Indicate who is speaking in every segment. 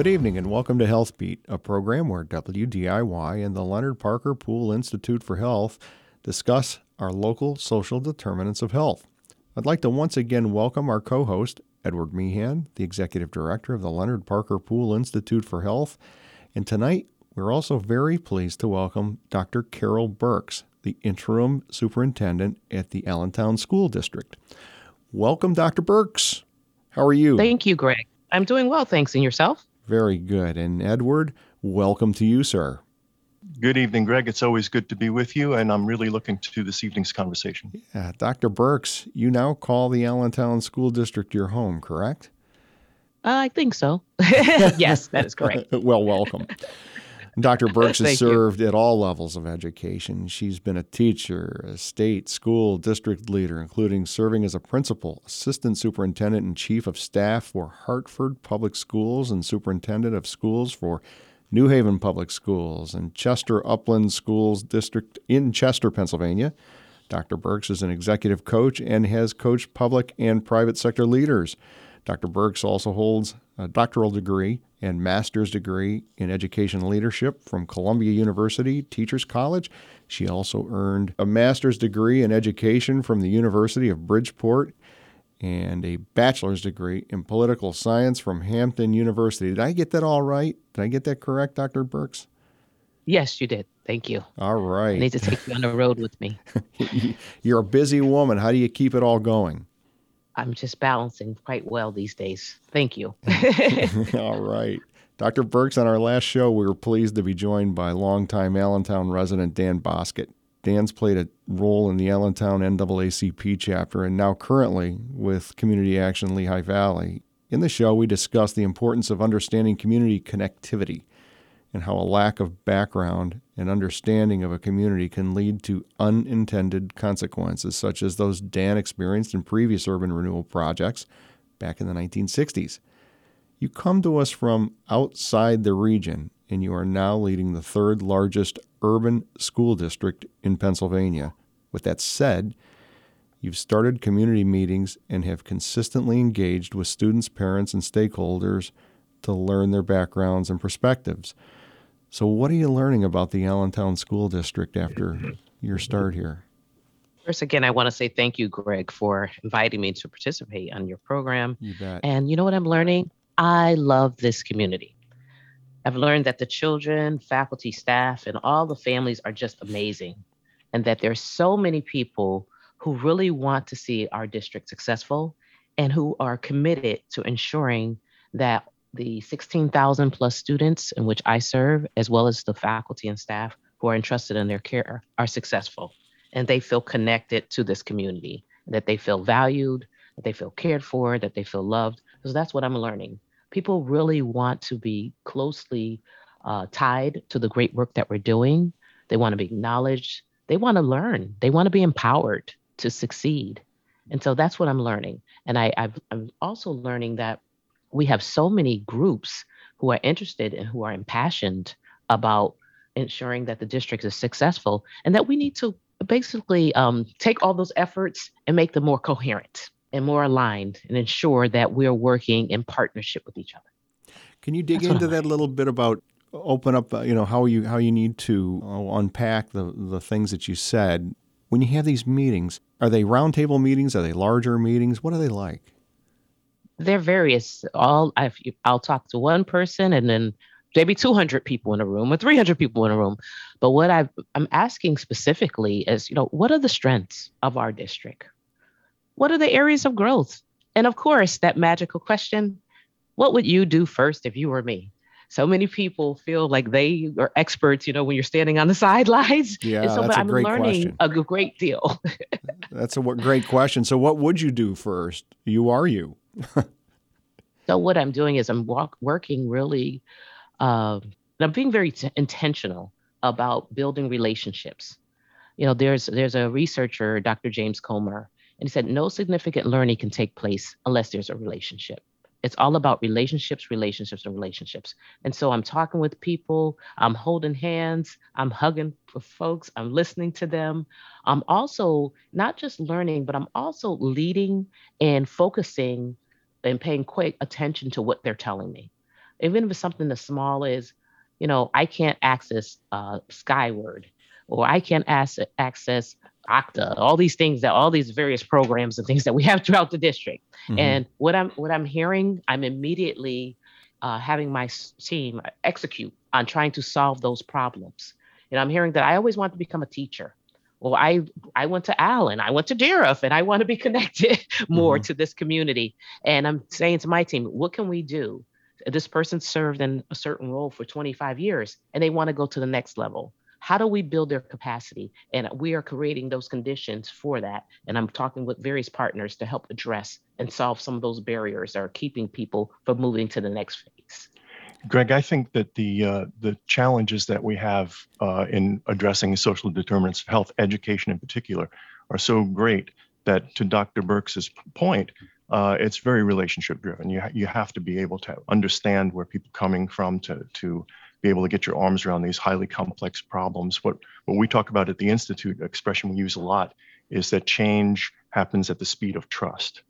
Speaker 1: Good evening and welcome to Health Beat, a program where WDIY and the Leonard Parker Pool Institute for Health discuss our local social determinants of health. I'd like to once again welcome our co host, Edward Meehan, the Executive Director of the Leonard Parker Pool Institute for Health. And tonight, we're also very pleased to welcome Dr. Carol Birks, the Interim Superintendent at the Allentown School District. Welcome, Dr. Birks. How are you?
Speaker 2: Thank you, Greg. I'm doing well, thanks. And yourself?
Speaker 1: Very good. And Edward, welcome to you, sir.
Speaker 3: Good evening, Greg. It's always good to be with you, and I'm really looking to this evening's conversation.
Speaker 1: Yeah, Dr. Birks, you now call the Allentown School District your home, correct?
Speaker 2: Uh, I think so. yes, that is correct.
Speaker 1: well, welcome. Dr. Birks has served you. at all levels of education. She's been a teacher, a state, school, district leader, including serving as a principal, assistant superintendent, and chief of staff for Hartford Public Schools and superintendent of schools for New Haven Public Schools and Chester Upland Schools District in Chester, Pennsylvania. Dr. Birks is an executive coach and has coached public and private sector leaders. Dr. Birks also holds a doctoral degree and master's degree in education leadership from Columbia University Teachers College. She also earned a master's degree in education from the University of Bridgeport and a bachelor's degree in political science from Hampton University. Did I get that all right? Did I get that correct, Dr. Birks?
Speaker 2: Yes, you did. Thank you.
Speaker 1: All right. I
Speaker 2: need to take you on the road with me.
Speaker 1: You're a busy woman. How do you keep it all going?
Speaker 2: I'm just balancing quite well these days. Thank you.
Speaker 1: All right. Dr. Birks, on our last show, we were pleased to be joined by longtime Allentown resident Dan Boskett. Dan's played a role in the Allentown NAACP chapter and now currently with Community Action Lehigh Valley. In the show, we discussed the importance of understanding community connectivity and how a lack of background and understanding of a community can lead to unintended consequences, such as those Dan experienced in previous urban renewal projects back in the 1960s. You come to us from outside the region, and you are now leading the third largest urban school district in Pennsylvania. With that said, you've started community meetings and have consistently engaged with students, parents, and stakeholders to learn their backgrounds and perspectives. So, what are you learning about the Allentown School District after your start here?
Speaker 2: First, again, I want to say thank you, Greg, for inviting me to participate on your program.
Speaker 1: You bet.
Speaker 2: And you know what I'm learning? I love this community. I've learned that the children, faculty, staff, and all the families are just amazing, and that there's so many people who really want to see our district successful and who are committed to ensuring that the 16,000 plus students in which I serve, as well as the faculty and staff who are entrusted in their care, are successful and they feel connected to this community, that they feel valued, that they feel cared for, that they feel loved. Because that's what I'm learning. People really want to be closely uh, tied to the great work that we're doing. They want to be acknowledged. They want to learn. They want to be empowered to succeed. And so that's what I'm learning. And I, I've, I'm also learning that we have so many groups who are interested and who are impassioned about ensuring that the district is successful and that we need to basically um, take all those efforts and make them more coherent and more aligned and ensure that we're working in partnership with each other.
Speaker 1: Can you dig That's into that a little bit about open up, uh, you know, how you how you need to uh, unpack the the things that you said when you have these meetings? Are they roundtable meetings? Are they larger meetings? What are they like?
Speaker 2: They're various. All i will talk to one person and then maybe 200 people in a room or 300 people in a room. But what i I'm asking specifically is, you know, what are the strengths of our district? What are the areas of growth? And of course, that magical question, what would you do first if you were me? So many people feel like they are experts, you know, when you're standing on the sidelines.
Speaker 1: Yeah, so, that's a
Speaker 2: I'm
Speaker 1: great
Speaker 2: learning
Speaker 1: question.
Speaker 2: a great deal.
Speaker 1: that's a great question. So, what would you do first? You are you.
Speaker 2: so what I'm doing is I'm walk, working really, uh, I'm being very t- intentional about building relationships. You know, there's there's a researcher, Dr. James Comer, and he said no significant learning can take place unless there's a relationship. It's all about relationships, relationships, and relationships. And so I'm talking with people, I'm holding hands, I'm hugging folks, I'm listening to them. I'm also not just learning, but I'm also leading and focusing and paying quick attention to what they're telling me. even if it's something as small as, you know, I can't access uh, Skyward or I can't ass- access Okta, all these things that all these various programs and things that we have throughout the district.
Speaker 1: Mhm.
Speaker 2: And what I'm what I'm hearing, I'm immediately uh, having my team execute on trying to solve those problems. And I'm hearing that I always want to become a teacher. Well, I I went to Allen, I went to Dieruff, and I want to be connected more
Speaker 1: Mhm.
Speaker 2: to this community. And I'm saying to my team, what can we do? This person served in a certain role for 25 years, and they want to go to the next level. How do we build their capacity? And we are creating those conditions for that. And I'm talking with various partners to help address and solve some of those barriers that are keeping people from moving to the next phase.
Speaker 3: Greg, I think that the uh, the challenges that we have uh, in addressing social determinants of health, education in particular, are so great that, to Dr. Birks's point, uh, it's very relationship driven. You ha- you have to be able to understand where people are coming from to to be able to get your arms around these highly complex problems. What what we talk about at the institute, expression we use a lot, is that change happens at the speed of trust.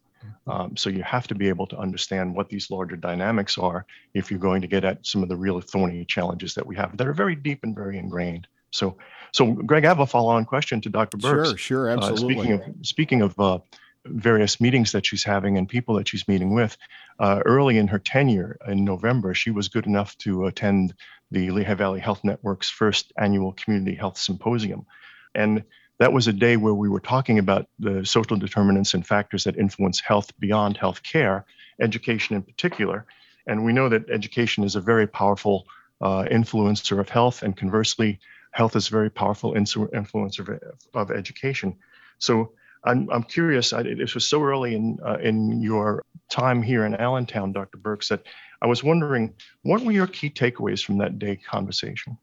Speaker 3: Um, so you have to be able to understand what these larger dynamics are if you're going to get at some of the real thorny challenges that we have that are very deep and very ingrained. So, so Greg, I have a follow-on question to Dr. Birks.
Speaker 1: Sure, sure,
Speaker 3: Uh,
Speaker 1: absolutely.
Speaker 3: speaking of speaking of uh, various meetings that she's having and people that she's meeting with, uh, early in her tenure in November, she was good enough to attend the Lehigh Valley Health Network's first annual Community Health Symposium, and that was a day where we were talking about the social determinants and factors that influence health beyond health care, education in particular. And we know that education is a very powerful uh, influencer of health, and conversely, health is a very powerful influencer of, of education. So I'm, I'm curious, I, this was so early in, uh, in your time here in Allentown, Dr. Birks, that I was wondering, what were your key takeaways from that day conversation?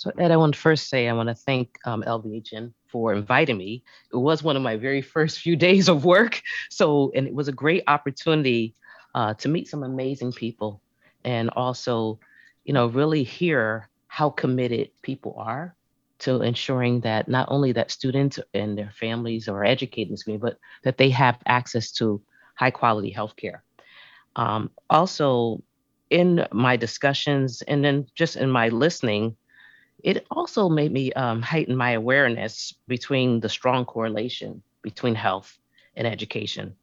Speaker 2: So, Ed, I want to first say I want to thank um, LVHN for inviting me. It was one of my very first few days of work. So, and it was a great opportunity uh, to meet some amazing people and also, you know, really hear how committed people are to ensuring that not only that students and their families are educated in this but that they have access to high quality healthcare. Um, also, in my discussions and then just in my listening, it also made me um, heighten my awareness between the strong correlation between health and education.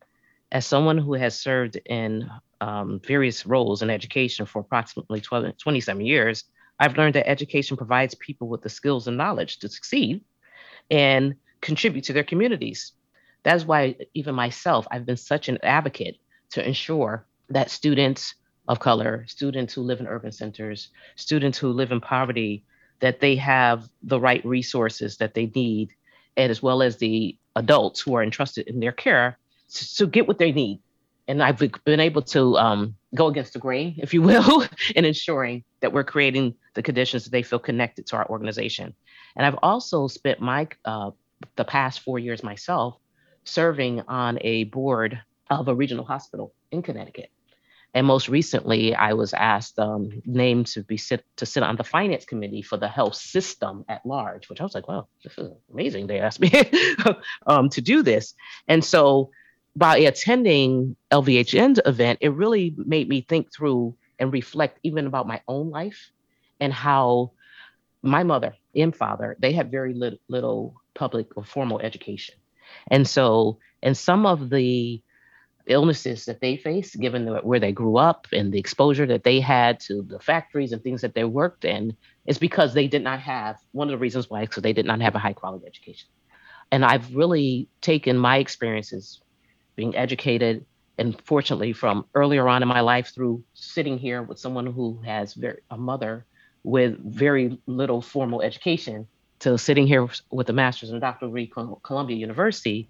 Speaker 2: As someone who has served in um, various roles in education for approximately 12, 27 years, I've learned that education provides people with the skills and knowledge to succeed and contribute to their communities. That's why, even myself, I've been such an advocate to ensure that students of color, students who live in urban centers, students who live in poverty, that they have the right resources that they need, and as well as the adults who are entrusted in their care to, to get what they need. And I've been able to um, go against the grain, if you will, in ensuring that we're creating the conditions that they feel connected to our organization. And I've also spent my uh, the past four years myself serving on a board of a regional hospital in Connecticut. And most recently, I was asked, um, named to be sit to sit on the finance committee for the health system at large, which I was like, wow, this is amazing. They asked me um, to do this, and so by attending LVHN's event, it really made me think through and reflect even about my own life and how my mother and father they had very little, little public or formal education, and so and some of the illnesses that they face, given the, where they grew up and the exposure that they had to the factories and things that they worked in, is because they did not have one of the reasons why, because they did not have a high quality education. And I've really taken my experiences being educated and fortunately from earlier on in my life through sitting here with someone who has very, a mother with very little formal education to sitting here with a master's and doctoral degree from Columbia University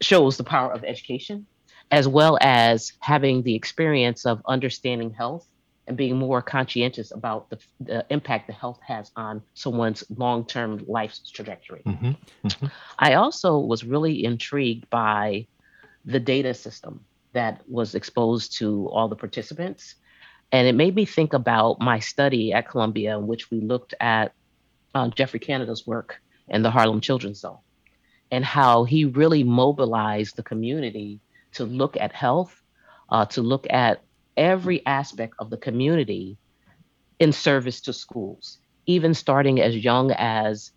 Speaker 2: shows the power of education as well as having the experience of understanding health and being more conscientious about the, the impact the health has on someone's long-term life trajectory.
Speaker 3: Mm-hmm.
Speaker 2: I also was really intrigued by the data system that was exposed to all the participants. And it made me think about my study at Columbia, in which we looked at uh, Geoffrey Canada's work in the Harlem Children's Zone and how he really mobilized the community to look at health, uh, to look at every aspect of the community in service to schools, even starting as young as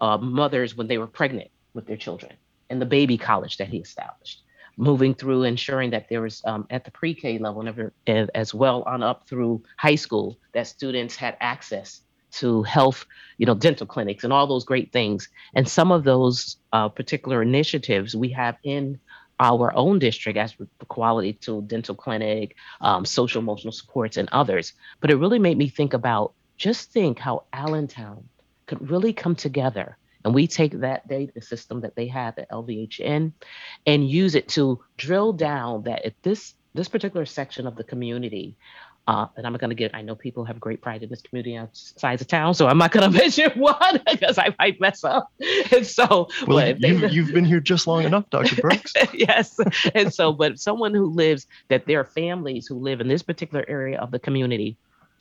Speaker 2: uh, mothers when they were pregnant with their children and the baby college that he established moving through ensuring that there was um, at the pre-K level never, as well on up through high school that students had access to health, you know, dental clinics and all those great things. And some of those uh, particular initiatives we have in our own district as quality to dental clinic, um, social emotional supports, and others. But it really made me think about just think how Allentown could really come together and we take that data system that they have at LVHN and use it to drill down that if this this particular section of the community uh, and I'm going to get, I know people have great pride in this community outside of town, so I'm not going to mention one because I might mess up. And so,
Speaker 3: well, you, you've been here just long enough, Dr. Birks.
Speaker 2: yes. And so, but someone who lives, that there are families who live in this particular area of the community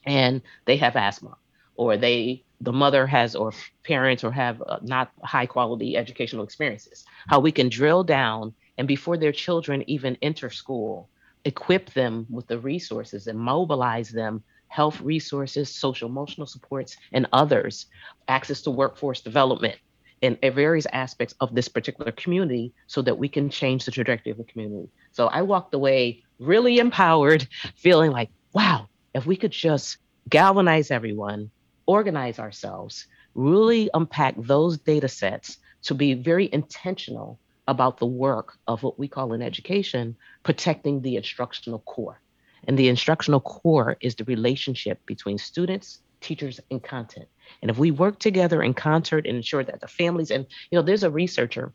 Speaker 2: and they have asthma or they the mother has or parents or have uh, not high quality educational experiences how we can drill down and before their children even enter school equip them with the resources and mobilize them health resources social emotional supports and others access to workforce development in various aspects of this particular community so that we can change the trajectory of the community. So i walked away really empowered feeling like wow if we could just galvanize everyone organize ourselves, really unpack those data sets to be very intentional about the work of what we call in education, protecting the instructional core. And the instructional core is the relationship between students, teachers, and content. And if we work together in concert and ensure that the families, and you know, there's a researcher,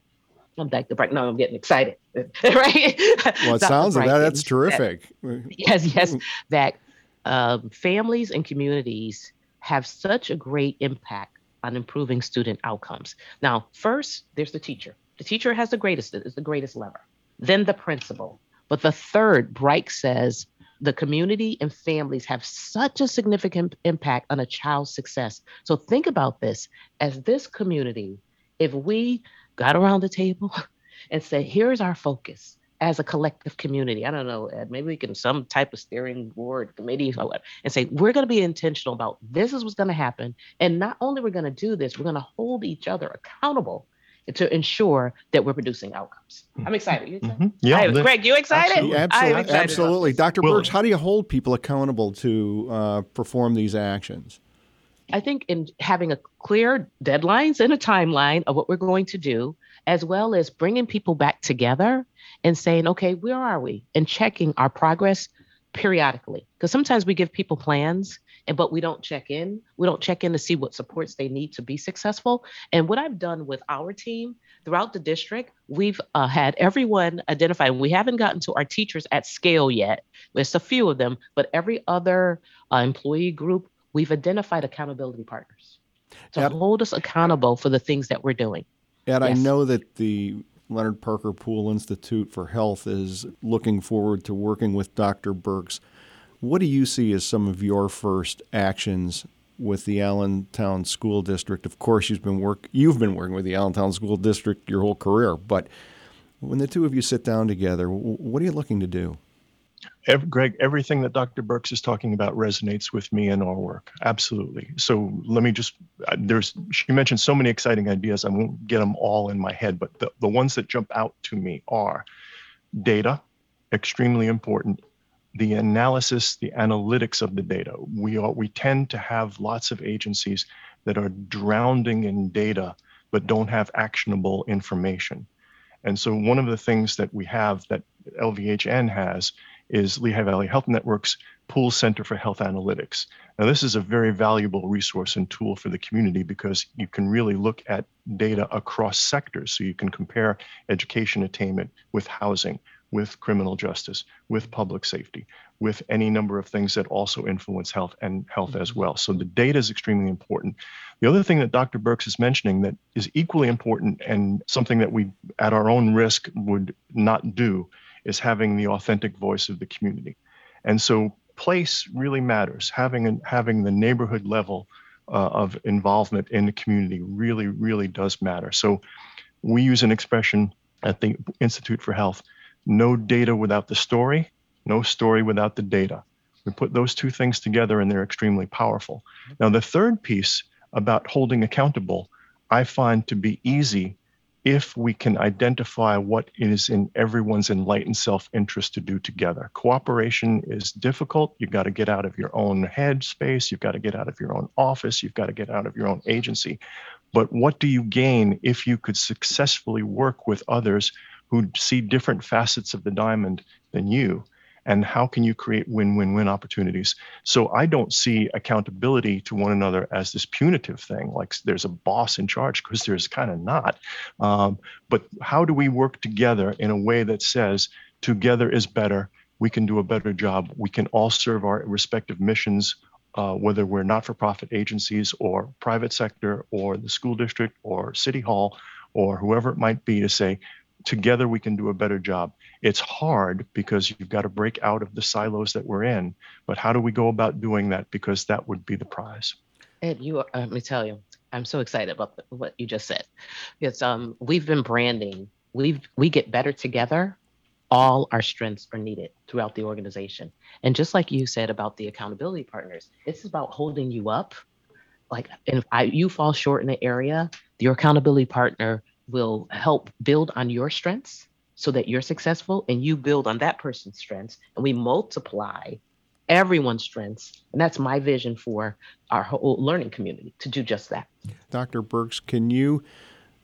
Speaker 2: I'm back to break. No, I'm getting excited, right?
Speaker 1: Well, it sounds like that. That's terrific.
Speaker 2: That, yes, yes, that um, families and communities have such a great impact on improving student outcomes. Now, first, there's the teacher. The teacher has the greatest, is the greatest lever. Then the principal. But the third, Bright says, the community and families have such a significant impact on a child's success. So think about this as this community, if we got around the table and said, here's our focus, as a collective community. I don't know, Ed, maybe we can some type of steering board committee or whatever, and say we're going to be intentional about this is what's going to happen, and not only we're going to do this, we're going to hold each other accountable to ensure that we're producing outcomes. I'm mm-hmm. excited. You excited? Mm-hmm. Yeah, the, Greg, you excited?
Speaker 1: Absolutely, absolutely. absolutely. Dr. Well, Birks, how do you hold people accountable to uh, perform these actions?
Speaker 2: I think in having a clear deadlines and a timeline of what we're going to do, as well as bringing people back together and saying, okay, where are we? And checking our progress periodically. Because sometimes we give people plans, and but we don't check in. We don't check in to see what supports they need to be successful. And what I've done with our team throughout the district, we've uh, had everyone identified. We haven't gotten to our teachers at scale yet. There's a few of them, but every other uh, employee group, we've identified accountability partners to yep. hold us accountable for the things that we're doing.
Speaker 1: And yes. I know that the Leonard Parker Pool Institute for Health is looking forward to working with Dr. Birks. What do you see as some of your first actions with the Allentown School District? Of course, you've been work you've been working with the Allentown School District your whole career, but when the two of you sit down together, what are you looking to do?
Speaker 3: Every, Greg, everything that Dr. Birks is talking about resonates with me and our work. Absolutely. So let me just, there's, she mentioned so many exciting ideas. I won't get them all in my head, but the, the ones that jump out to me are data, extremely important. The analysis, the analytics of the data. We are, we tend to have lots of agencies that are drowning in data, but don't have actionable information. And so one of the things that we have that LVHN has is Lehigh Valley Health Network's Pool Center for Health Analytics. Now, this is a very valuable resource and tool for the community because you can really look at data across sectors. So you can compare education attainment with housing, with criminal justice, with public safety, with any number of things that also influence health and health as mm-hmm. well. So the data is extremely important. The other thing that Dr. Birks is mentioning that is equally important and something that we, at our own risk, would not do is having the authentic voice of the community. And so place really matters. Having having the neighborhood level uh, of involvement in the community really, really does matter. So we use an expression at the Institute for Health: no data without the story, No story without the data. We put those two things together and they're extremely powerful. Now, the third piece about holding accountable, I find to be easy if we can identify what is in everyone's enlightened self interest to do together. Cooperation is difficult. You've got to get out of your own head space. You've got to get out of your own office. You've got to get out of your own agency. But what do you gain if you could successfully work with others who see different facets of the diamond than you? and how can you create win-win-win opportunities so i don't see accountability to one another as this punitive thing like there's a boss in charge because there's kind of not um, but how do we work together in a way that says together is better we can do a better job we can all serve our respective missions uh, whether we're not-for-profit agencies or private sector or the school district or city hall or whoever it might be to say together we can do a better job. It's hard because you've got to break out of the silos that we're in. But how do we go about doing that? Because that would be the prize.
Speaker 2: Ed, you, uh, let me tell you, I'm so excited about what you just said. It's um, we've been branding. We we get better together. All our strengths are needed throughout the organization. And just like you said about the accountability partners, it's about holding you up. Like, if I, you fall short in an area, your accountability partner will help build on your strengths so that you're successful and you build on that person's strengths. And we multiply everyone's strengths. And that's my vision for our whole learning community to do just that.
Speaker 1: Dr birks can you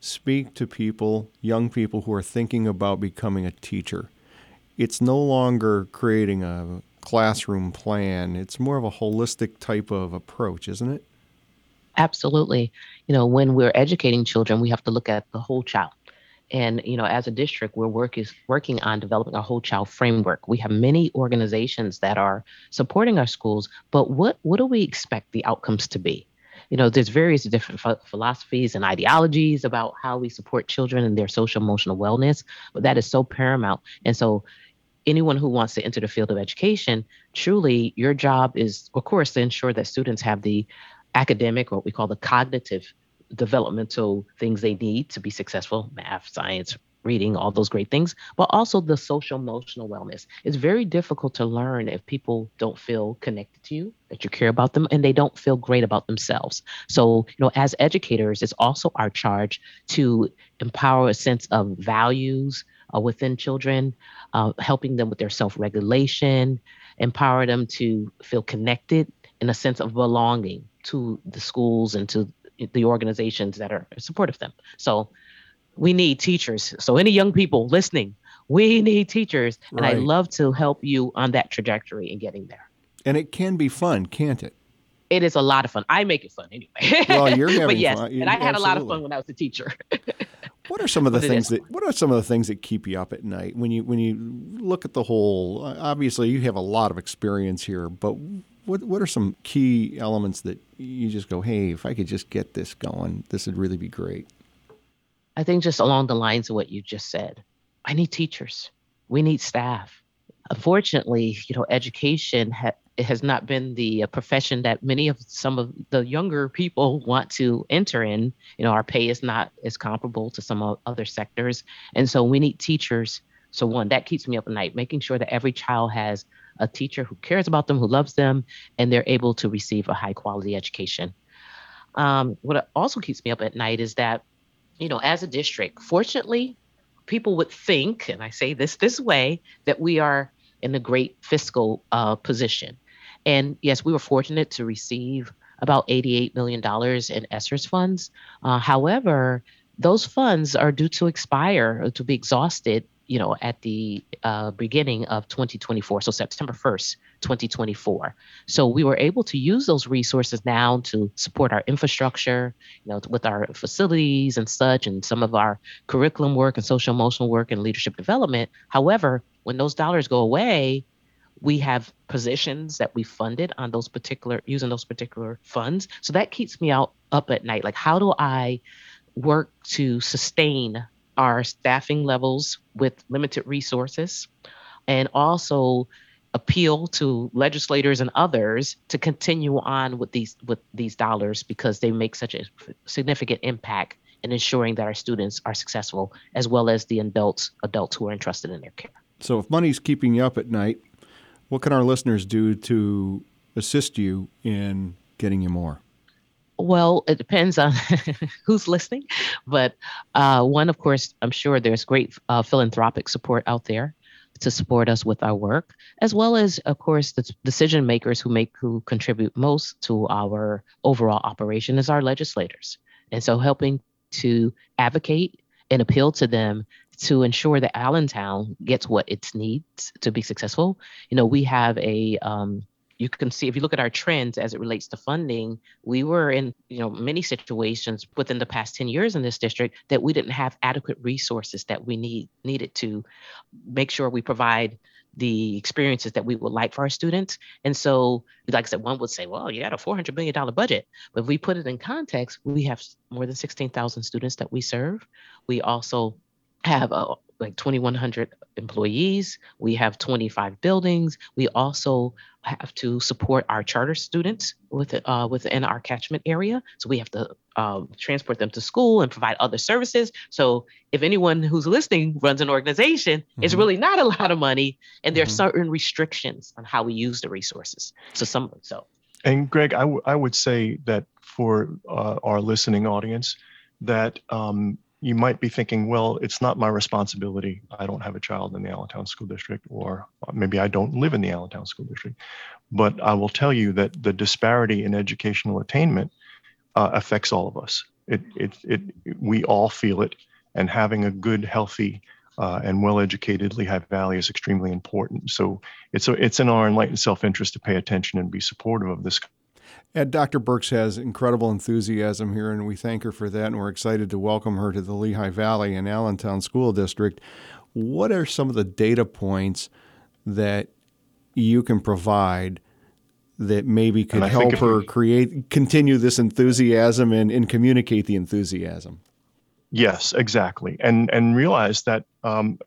Speaker 1: speak to people young people who are thinking about becoming a teacher? It's no longer creating a classroom plan. It's more of a holistic type of approach isn't it
Speaker 2: Absolutely. You know, when we're educating children, we have to look at the whole child. And you know, as a district, we're work is working on developing a whole child framework. We have many organizations that are supporting our schools, but what what do we expect the outcomes to be? You know, there's various different ph- philosophies and ideologies about how we support children and their social emotional wellness, but that is so paramount. And so anyone who wants to enter the field of education, truly your job is of course to ensure that students have the academic or what we call the cognitive developmental things they need to be successful math science reading all those great things but also the social emotional wellness. It's very difficult to learn if people don't feel connected to you that you care about them and they don't feel great about themselves. So you know as educators it's also our charge to empower a sense of values uh, within children uh, helping them with their self-regulation empower them to feel connected in a sense of belonging to the schools and to the organizations that are supportive of them. So we need teachers. So any young people listening, we need teachers. And right. I love to help you on that trajectory in getting there.
Speaker 1: And it can be fun, can't it?
Speaker 2: It is a lot of fun. I make it fun anyway.
Speaker 1: Well, you're having
Speaker 2: but yes,
Speaker 1: fun.
Speaker 2: and I had Absolutely. a lot of fun when I was a teacher.
Speaker 1: what are some of the things that What are some of the things that keep you up at night when you when you look at the whole? Obviously, you have a lot of experience here, but what what are some key elements that you just go, hey, if I could just get this going, this would really be great?
Speaker 2: I think just along the lines of what you just said, I need teachers. We need staff. Unfortunately, you know, education ha- has not been the uh, profession that many of some of the younger people want to enter in. You know, our pay is not as comparable to some other sectors, and so we need teachers. So one that keeps me up at night, making sure that every child has a teacher who cares about them, who loves them, and they're able to receive a high quality education. Um, what also keeps me up at night is that, you know, as a district, fortunately, people would think, and I say this this way, that we are in a great fiscal uh, position. And yes, we were fortunate to receive about $88 million in ESSER funds. Uh, however, those funds are due to expire or to be exhausted you know, at the uh, beginning of 2024, so September 1st, 2024. So we were able to use those resources now to support our infrastructure, you know, with our facilities and such, and some of our curriculum work and social emotional work and leadership development. However, when those dollars go away, we have positions that we funded on those particular using those particular funds. So that keeps me out up at night. Like, how do I work to sustain our staffing levels with limited resources and also appeal to legislators and others to continue on with these with these dollars because they make such a significant impact in ensuring that our students are successful as well as the adults adults who are entrusted in their care.
Speaker 1: So if money's keeping you up at night, What can our listeners do to assist you in getting you more?
Speaker 2: Well, it depends on who's listening. But uh, one, of course, I'm sure there's great uh, philanthropic support out there to support us with our work, as well as, of course, the decision makers who make who contribute most to our overall operation is our legislators. And so helping to advocate and appeal to them to ensure that Allentown gets what it needs to be successful. You know, we have a um, you can see if you look at our trends as it relates to funding, we were in you know many situations within the past 10 years in this district that we didn't have adequate resources that we need needed to make sure we provide the experiences that we would like for our students. And so, like I said, one would say, well, you had a $400 million budget. But if we put it in context, we have more than 16,000 students that we serve. We also have uh, like 2,100 employees. We have 25 buildings. We also have to support our charter students with, uh, within our catchment area. So we have to um, transport them to school and provide other services. So if anyone who's listening runs an organization, mm-hmm. it's really not a lot of money, and there are mm-hmm. certain restrictions on how we use the resources. So some so.
Speaker 3: And Greg, I, w- I would say that for uh, our listening audience, that um, you might be thinking, well, it's not my responsibility. I don't have a child in the Allentown School District, or maybe I don't live in the Allentown School District. But I will tell you that the disparity in educational attainment uh, affects all of us. It, it, it, we all feel it, and having a good, healthy, uh, and well-educated Lehigh Valley is extremely important. So it's a, it's in our enlightened self-interest to pay attention and be supportive of this
Speaker 1: and Dr. Birks has incredible enthusiasm here, and we thank her for that. And we're excited to welcome her to the Lehigh Valley and Allentown School District. What are some of the data points that you can provide that maybe could help her create, continue this enthusiasm and, and communicate the enthusiasm?
Speaker 3: Yes, exactly, and and realize that um,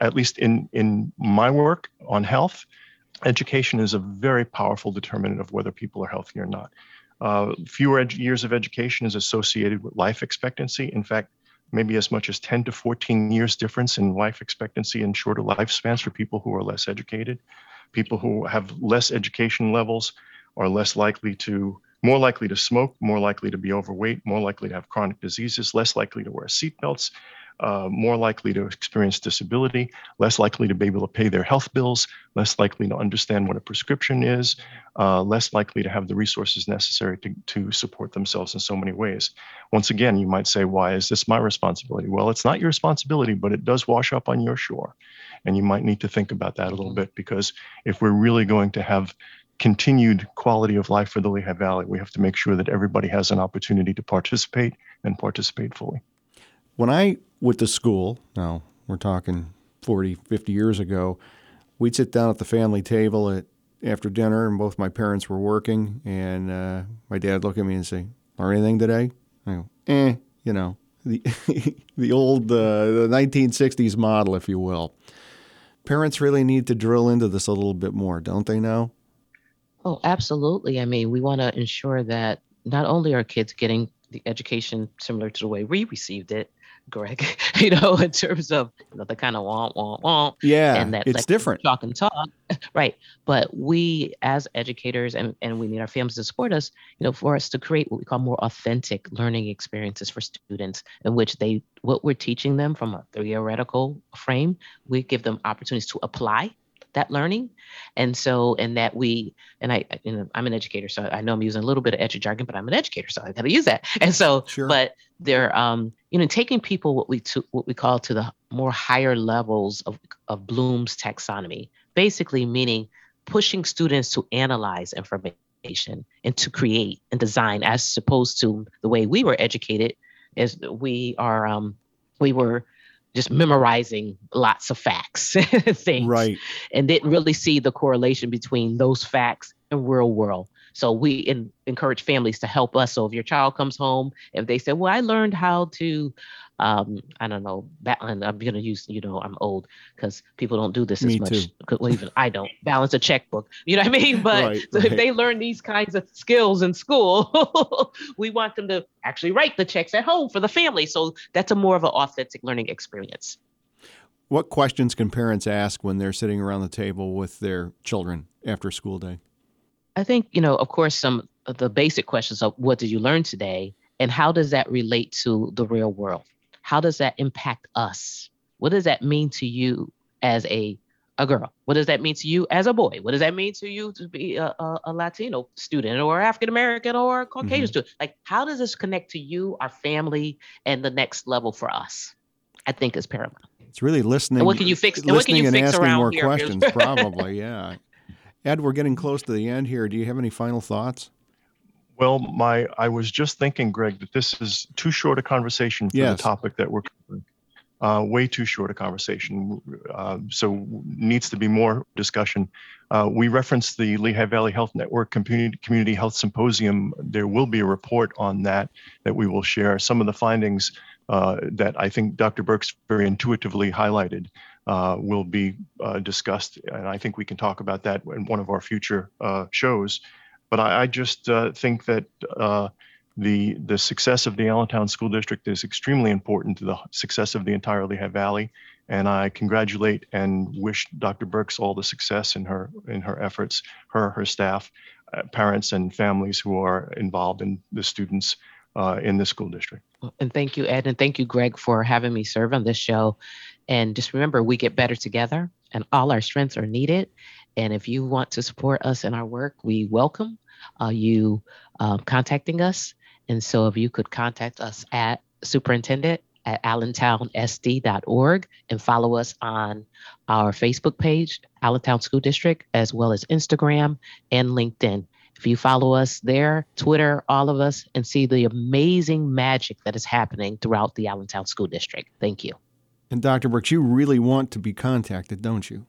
Speaker 3: at least in in my work on health, education is a very powerful determinant of whether people are healthy or not. Uh, fewer ed- years of education is associated with life expectancy. In fact, maybe as much as 10 to 14 years difference in life expectancy and shorter lifespans for people who are less educated. People who have less education levels are less likely to, more likely to smoke, more likely to be overweight, more likely to have chronic diseases, less likely to wear seatbelts, uh, more likely to experience disability, less likely to be able to pay their health bills, less likely to understand what a prescription is, uh, less likely to have the resources necessary to, to support themselves in so many ways. Once again, you might say, why is this my responsibility? Well, it's not your responsibility, but it does wash up on your shore. And you might need to think about that a little bit because if we're really going to have continued quality of life for the Lehigh Valley, we have to make sure that everybody has an opportunity to participate and participate fully.
Speaker 1: When I with the school, now we're talking 40, 50 years ago, we'd sit down at the family table at after dinner, and both my parents were working, and uh, my dad look at me and say, "Learn anything today?" I go, "Eh," you know, the the old uh, the 1960s model, if you will. Parents really need to drill into this a little bit more, don't they? Now.
Speaker 2: Oh, absolutely. I mean, we want to ensure that not only are kids getting the education similar to the way we received it, Greg, you know, in terms of you know, the kind of womp womp womp.
Speaker 1: Yeah, and that it's like, different.
Speaker 2: Talk and talk, right? But we, as educators, and and we need our families to support us. You know, for us to create what we call more authentic learning experiences for students, in which they what we're teaching them from a theoretical frame, we give them opportunities to apply that learning. And so, and that we, and I, you know, I'm an educator, so I know I'm using a little bit of edge jargon, but I'm an educator, so I got to use that. And so, sure. but they're, um, you know, taking people what we to, what we call to the more higher levels of of Bloom's taxonomy, basically meaning pushing students to analyze information and to create and design, as opposed to the way we were educated, as we are, um, we were just memorizing lots of facts things
Speaker 1: right.
Speaker 2: and didn't really see the correlation between those facts and real world so we in, encourage families to help us so if your child comes home if they say well i learned how to um, I don't know, and I'm gonna use, you know, I'm old because people don't do this
Speaker 1: Me
Speaker 2: as much.
Speaker 1: Too.
Speaker 2: Well, even I don't balance a checkbook. You know what I mean? But right, so right. if they learn these kinds of skills in school, we want them to actually write the checks at home for the family. So that's a more of an authentic learning experience.
Speaker 1: What questions can parents ask when they're sitting around the table with their children after school day?
Speaker 2: I think, you know, of course, some of the basic questions of what did you learn today and how does that relate to the real world? How does that impact us? What does that mean to you as a a girl? What does that mean to you as a boy? What does that mean to you to be a, a, a Latino student or African American or Caucasian mm-hmm. student? Like, how does this connect to you, our family, and the next level for us? I think is paramount.
Speaker 1: It's really listening.
Speaker 2: And what can you fix? And what can you
Speaker 1: and
Speaker 2: fix
Speaker 1: asking
Speaker 2: around
Speaker 1: more
Speaker 2: here?
Speaker 1: questions, probably. Yeah. Ed, we're getting close to the end here. Do you have any final thoughts?
Speaker 3: Well, my I was just thinking, Greg, that this is too short a conversation for yes. the topic that we're covering. Uh, way too short a conversation. Uh, so needs to be more discussion. Uh, we referenced the Lehigh Valley Health Network Community, Community Health Symposium. There will be a report on that that we will share. Some of the findings uh, that I think Dr. Birks very intuitively highlighted uh, will be uh, discussed, and I think we can talk about that in one of our future shows. But I, I just think that the the success of the Allentown School District is extremely important to the success of the entire Lehigh Valley, and I congratulate and wish Dr. Birks all the success in her in her efforts, her her staff, uh, parents and families who are involved in the students uh, in the school district.
Speaker 2: And thank you, Ed, and thank you, Greg, for having me serve on this show. And just remember, we get better together, and all our strengths are needed. And if you want to support us in our work, we welcome uh, you uh, contacting us and so if you could contact us at superintendent at allentownsd.org and follow us on our Facebook page, Allentown School District, as well as Instagram and LinkedIn. If you follow us there, Twitter, all of us, and see the amazing magic that is happening throughout the Allentown School District. Thank you.
Speaker 1: And Dr. Birks, you really want to be contacted, don't you?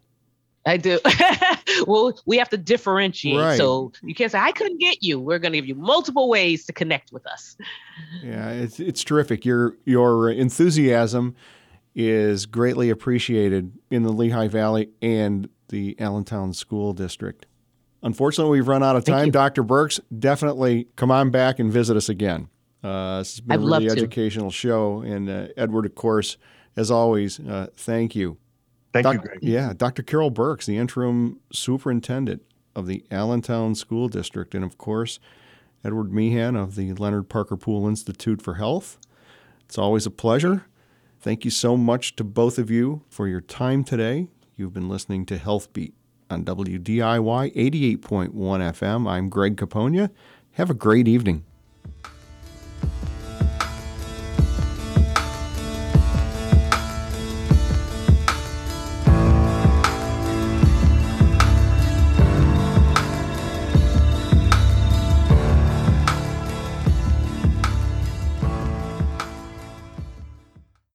Speaker 2: I do. well, we have to differentiate. Right. So you can't say I couldn't get you. We're going to give you multiple ways to connect with us.
Speaker 1: Yeah, it's it's terrific. Your your enthusiasm is greatly appreciated in the Lehigh Valley and the Allentown School District. Unfortunately, we've run out of time. Dr. Birks, definitely come on back and visit us again. Uh, this has been I'd a really educational show. And uh, Edward, of course, as always, uh, thank you.
Speaker 3: Thank Doc, you, Greg.
Speaker 1: Yeah, Dr. Carol Birks, the interim superintendent of the Allentown School District, and of course, Edward Meehan of the Leonard Parker Pool Institute for Health. It's always a pleasure. Thank you so much to both of you for your time today. You've been listening to Health Beat on WDIY 88.1 FM. I'm Greg Capogna. Have a great evening.